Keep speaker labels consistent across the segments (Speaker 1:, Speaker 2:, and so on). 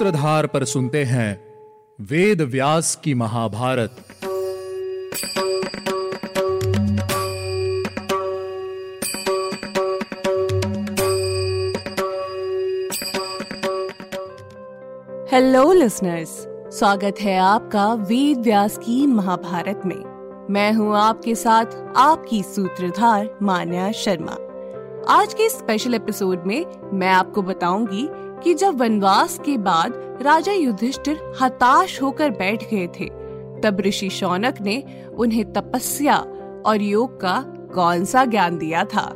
Speaker 1: सूत्रधार पर सुनते हैं वेद व्यास की महाभारत।
Speaker 2: हेलो लिसनर्स स्वागत है आपका वेद व्यास की महाभारत में। मैं हूँ आपके साथ आपकी सूत्रधार मान्या शर्मा। आज के स्पेशल एपिसोड में मैं आपको बताऊँगी कि जब वनवास के बाद राजा युधिष्ठिर हताश होकर बैठ गए थे, तब ऋषि शौनक ने उन्हें तपस्या और योग का कौन सा ज्ञान दिया था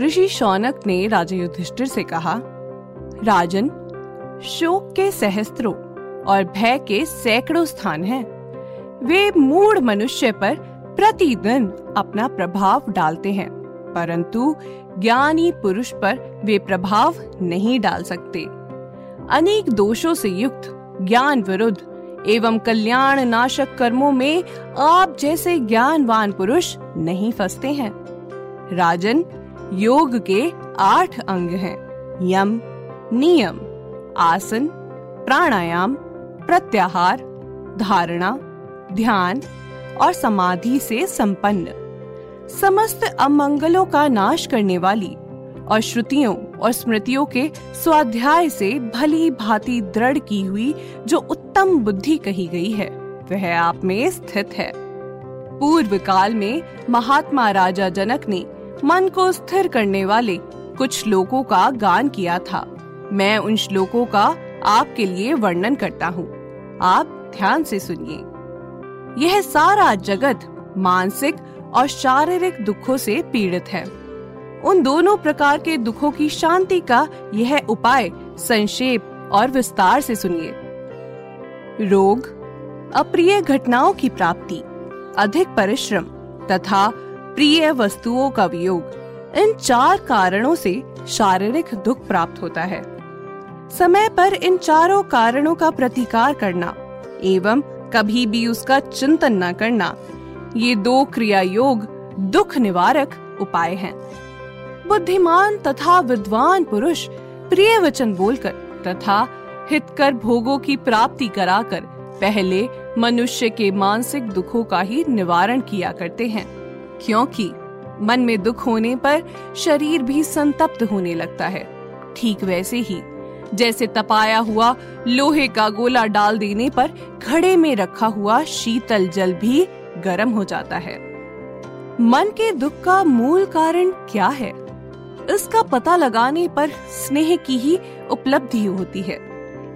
Speaker 2: ऋषि शौनक ने राजा युधिष्ठिर से कहा, राजन, शोक के सहस्त्रों और भय के सैकड़ों स्थान हैं। वे मूड मनुष्य पर प्रतिदिन अपना प्रभाव डालते हैं परंतु ज्ञानी पुरुष पर वे प्रभाव नहीं डाल सकते। अनेक दोषों से युक्त, ज्ञान विरुद्ध एवं कल्याण नाशक कर्मों में आप जैसे ज्ञानवान पुरुष नहीं फंसते हैं। राजन, योग के आठ अंग हैं। यम, नियम, आसन, प्राणायाम, प्रत्याहार, धारणा, ध्यान और समाधि से संपन्न। समस्त अमंगलों का नाश करने वाली और श्रुतियों और स्मृतियों के स्वाध्याय से भली भांति दृढ़ की हुई जो उत्तम बुद्धि कही गई है, वह आप में स्थित है। पूर्व काल में महात्मा राजा जनक ने मन को स्थिर करने वाले कुछ श्लोकों का गान किया था। मैं उन श्लोकों का आपके लिए वर्णन करता हूँ। आप ध्यान से सुनिए। यह सारा जगत मानसिक और शारीरिक दुखों से पीड़ित है। उन दोनों प्रकार के दुखों की शांति का यह उपाय संक्षेप और विस्तार से सुनिए। रोग, अप्रिय घटनाओं की प्राप्ति, अधिक परिश्रम तथा प्रिय वस्तुओं का वियोग, इन चार कारणों से शारीरिक दुख प्राप्त होता है। समय पर इन चारों कारणों का प्रतिकार करना एवं कभी भी उसका चिंतन न करना ये दो क्रिया योग दुख निवारक उपाय हैं। बुद्धिमान तथा विद्वान पुरुष प्रिय वचन बोलकर तथा हितकर भोगों की प्राप्ति कराकर पहले मनुष्य के मानसिक दुखों का ही निवारण किया करते हैं, क्योंकि मन में दुख होने पर शरीर भी संतप्त होने लगता है ठीक वैसे ही, जैसे तपाया हुआ लोहे का गोला डाल देने पर घड़े में रखा हुआ शीतल जल भी गर्म हो जाता है। मन के दुख का मूल कारण क्या है? इसका पता लगाने पर स्नेह की ही उपलब्धि होती है।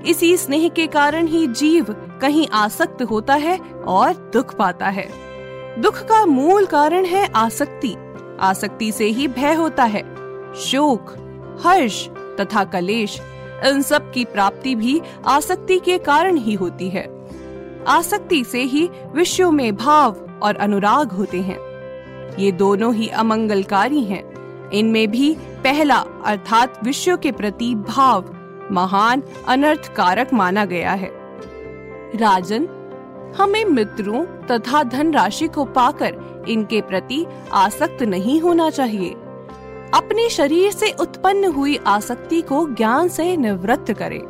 Speaker 2: इसी स्नेह के कारण ही जीव कहीं आसक्त होता है और दुख पाता है। दुख का मूल कारण है आसक्ति। आसक्ति से ही भय होता है। शोक, हर्ष तथा कलेश, इन सब की प्राप्ति भी आसक्ति के कारण ही होती है। आसक्ति से ही विश्व में भाव और अनुराग होते हैं। ये दोनों ही अमंगलकारी हैं। इनमें भी पहला अर्थात विश्व के प्रति भाव महान अनर्थ कारक माना गया है। राजन, हमें मित्रों तथा धन राशि को पाकर इनके प्रति आसक्त नहीं होना चाहिए। अपने शरीर से उत्पन्न हुई आसक्ति को ज्ञान से निवृत्त करे,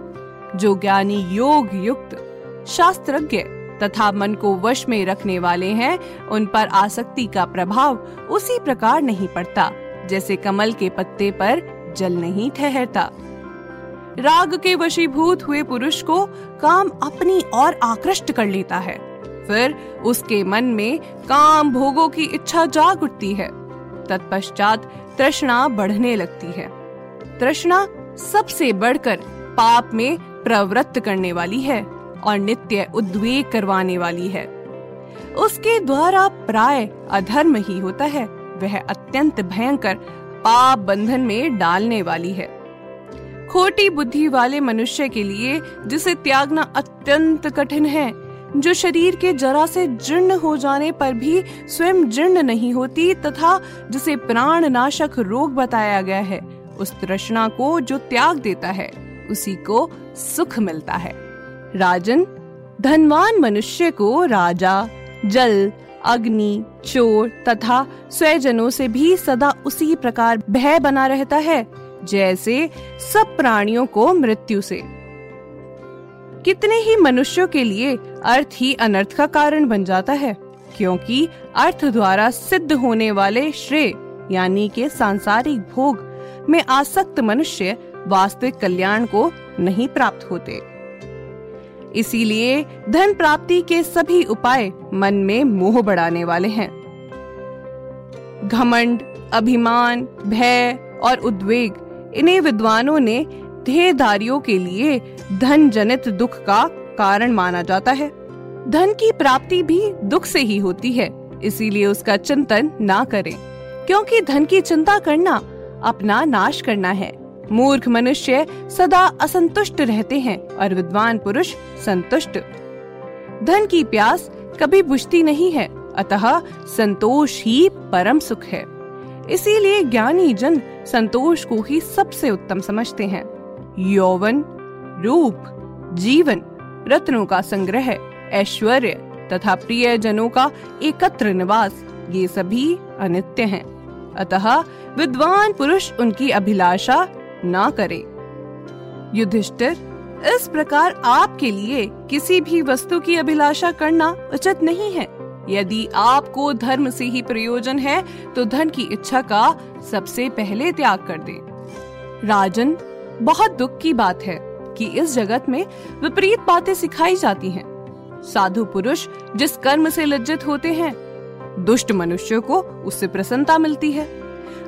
Speaker 2: जो ज्ञानी योग युक्त शास्त्रज्ञ तथा मन को वश में रखने वाले हैं, उन पर आसक्ति का प्रभाव उसी प्रकार नहीं पड़ता, जैसे कमल के पत्ते पर जल नहीं ठहरता। राग के वशीभूत हुए पुरुष को काम अपनी ओर आकृष्ट कर लेता है। फिर उसके मन में काम भोगों की इच्छा जाग उठती है। तत्पश्चात तृष्णा बढ़ने लगती है। तृष्णा सबसे बढ़कर पाप में प्रवृत्त करने वाली है। और नित्य उद्वेग करवाने वाली है। उसके द्वारा प्राय अधर्म ही होता है, वह अत्यंत भयंकर पाप बंधन में डालने वाली है। खोटी बुद्धि वाले मनुष्य के लिए जिसे त्यागना अत्यंत कठिन है, जो शरीर के जरा से जीर्ण हो जाने पर भी स्वयं जीर्ण नहीं होती तथा जिसे प्राण नाशक रोग बताया गया है, उस तृष्णा को जो त्याग देता है, उसी को सुख मिलता है। राजन, धनवान मनुष्य को राजा, जल, अग्नि, चोर तथा स्वजनों से भी सदा उसी प्रकार भय बना रहता है, जैसे सब प्राणियों को मृत्यु से। कितने ही मनुष्यों के लिए अर्थ ही अनर्थ का कारण बन जाता है, क्योंकि अर्थ द्वारा सिद्ध होने वाले श्रेय, यानी के सांसारिक भोग, में आसक्त मनुष्य वास्तविक कल्याण को नहीं प्राप्त होते। इसीलिए धन प्राप्ति के सभी उपाय मन में मोह बढ़ाने वाले हैं। घमंड, अभिमान, भय और उद्वेग, इन्हें विद्वानों ने ध्येयधारियों के लिए धन जनित दुख का कारण माना जाता है। धन की प्राप्ति भी दुख से ही होती है, इसीलिए उसका चिंतन ना करें, क्योंकि धन की चिंता करना अपना नाश करना है। मूर्ख मनुष्य सदा असंतुष्ट रहते हैं और विद्वान पुरुष संतुष्ट। धन की प्यास कभी बुझती नहीं है, अतः संतोष ही परम सुख है। इसीलिए ज्ञानी जन संतोष को ही सबसे उत्तम समझते हैं। यौवन, रूप, जीवन, रत्नों का संग्रह, ऐश्वर्य तथा प्रिय जनों का एकत्र निवास, ये सभी अनित्य हैं। अतः विद्वान पुरुष उनकी अभिलाषा ना करे। युधिष्ठिर, इस प्रकार आपके लिए किसी भी वस्तु की अभिलाषा करना उचित नहीं है। यदि आपको धर्म से ही प्रयोजन है तो धन की इच्छा का सबसे पहले त्याग कर दे। राजन, बहुत दुख की बात है कि इस जगत में विपरीत बातें सिखाई जाती हैं। साधु पुरुष जिस कर्म से लज्जित होते हैं, दुष्ट मनुष्य को उससे प्रसन्नता मिलती है।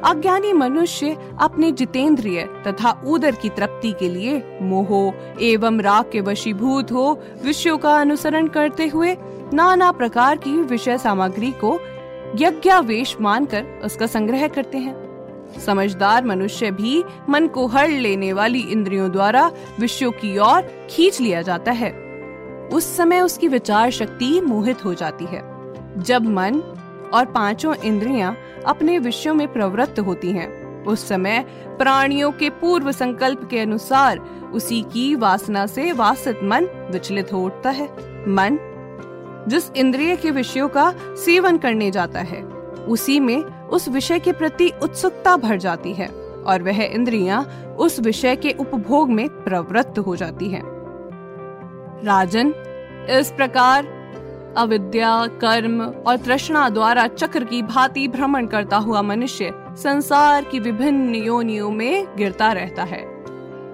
Speaker 2: अज्ञानी मनुष्य अपने जितेंद्रिय तथा उदर की तृप्ति के लिए मोह एवं राग के वशीभूत हो, विषयों का अनुसरण करते हुए नाना प्रकार की विषय सामग्री को यज्ञावेश मानकर उसका संग्रह करते हैं। समझदार मनुष्य भी मन को हर लेने वाली इंद्रियों द्वारा विषयों की ओर खींच लिया जाता है। उस समय उसकी विचार शक्ति मोहित हो जाती है। जब मन और पाँचों इंद्रियाँ अपने विषयों में प्रवृत्त होती हैं उस समय प्राणियों के पूर्व संकल्प के अनुसार उसी की वासना से वासित मन विचलित हो उठता है मन, जिस इंद्रिय के विषयों का सेवन करने जाता है, उसी में उस विषय के प्रति उत्सुकता भर जाती है और वह इंद्रियाँ उस विषय के उपभोग में प्रवृत्त हो जाती हैं। राजन, इस प्रकार अविद्या, कर्म और तृष्णा द्वारा चक्र की भांति भ्रमण करता हुआ मनुष्य संसार की विभिन्न योनियों में गिरता रहता है।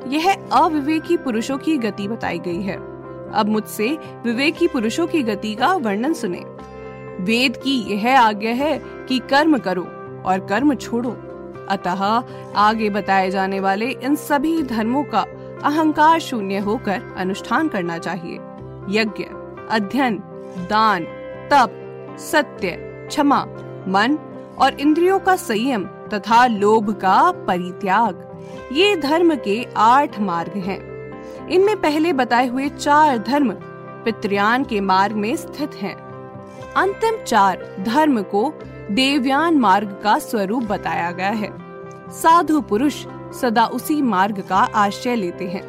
Speaker 2: यह अविवेकी पुरुषों की गति बताई गई है। अब मुझसे विवेकी पुरुषों की गति का वर्णन सुने। वेद की यह आज्ञा है कि कर्म करो और कर्म छोड़ो। अतः आगे बताए जाने वाले इन सभी धर्मों का अहंकार शून्य होकर अनुष्ठान करना चाहिए। यज्ञ, अध्ययन दान, तप, सत्य, क्षमा, मन और इंद्रियों का संयम तथा लोभ का परित्याग ये धर्म के आठ मार्ग हैं। इनमें पहले बताए हुए चार धर्म पितृयान के मार्ग में स्थित हैं। अंतिम चार धर्म को देवयान मार्ग का स्वरूप बताया गया है साधु पुरुष सदा उसी मार्ग का आश्रय लेते हैं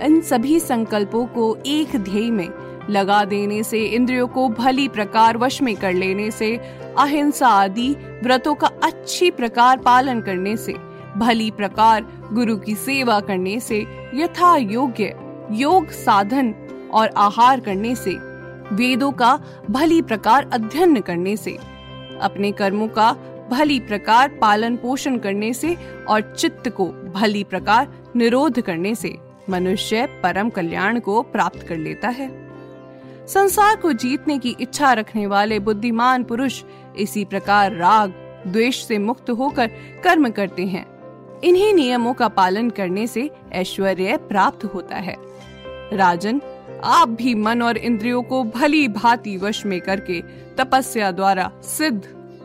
Speaker 2: इन सभी संकल्पों को एक ध्येय में लगा देने से, इंद्रियों को भली प्रकार वश में कर लेने से, अहिंसा आदि व्रतों का अच्छी प्रकार पालन करने से, भली प्रकार गुरु की सेवा करने से यथा योग्य योग साधन और आहार करने से, वेदों का भली प्रकार अध्ययन करने से, अपने कर्मों का भली प्रकार पालन पोषण करने से और चित्त को भली प्रकार निरोध करने से, मनुष्य परम कल्याण को प्राप्त कर लेता है। संसार को जीतने की इच्छा रखने वाले बुद्धिमान पुरुष इसी प्रकार राग, द्वेष से मुक्त होकर कर्म करते हैं। इन्हीं नियमों का पालन करने से ऐश्वर्य प्राप्त होता है। राजन, आप भी मन और इंद्रियों को भली भांति वश में करके तपस्या द्वारा सिद्ध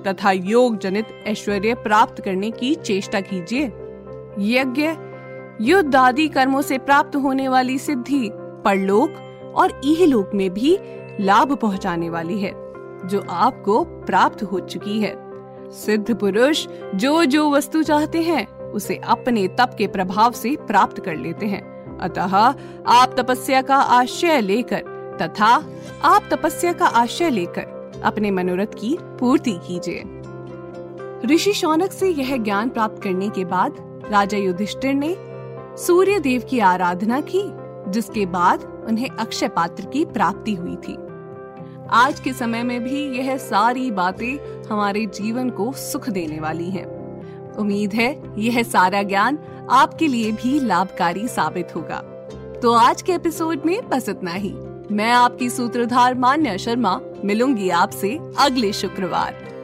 Speaker 2: तथा योग जनित ऐश्वर्य प्राप्त करने की चेष्टा कीजिए। यज्ञ, युद्ध आदि कर्मों से प्राप्त होने वाली सिद्धि, परलोक और इहलोक में भी लाभ पहुँचाने वाली है, जो आपको प्राप्त हो चुकी है। सिद्ध पुरुष जो जो वस्तु चाहते हैं, उसे अपने तप के प्रभाव से प्राप्त कर लेते हैं। अतः आप तपस्या का आश्रय लेकर तथा आप तपस्या का आश्रय लेकर अपने मनोरथ की पूर्ति कीजिए। ऋषि शौनक से यह ज्ञान प्राप्त करने के बाद राजा युधिष्ठिर ने सूर्य देव की आराधना की, जिसके बाद उन्हें अक्षय पात्र की प्राप्ति हुई थी। आज के समय में भी यह सारी बातें हमारे जीवन को सुख देने वाली हैं। उम्मीद है यह सारा ज्ञान आपके लिए भी लाभकारी साबित होगा। तो आज के एपिसोड में बस इतना ही। मैं आपकी सूत्रधार मान्या शर्मा, मिलूँगी आपसे अगले शुक्रवार।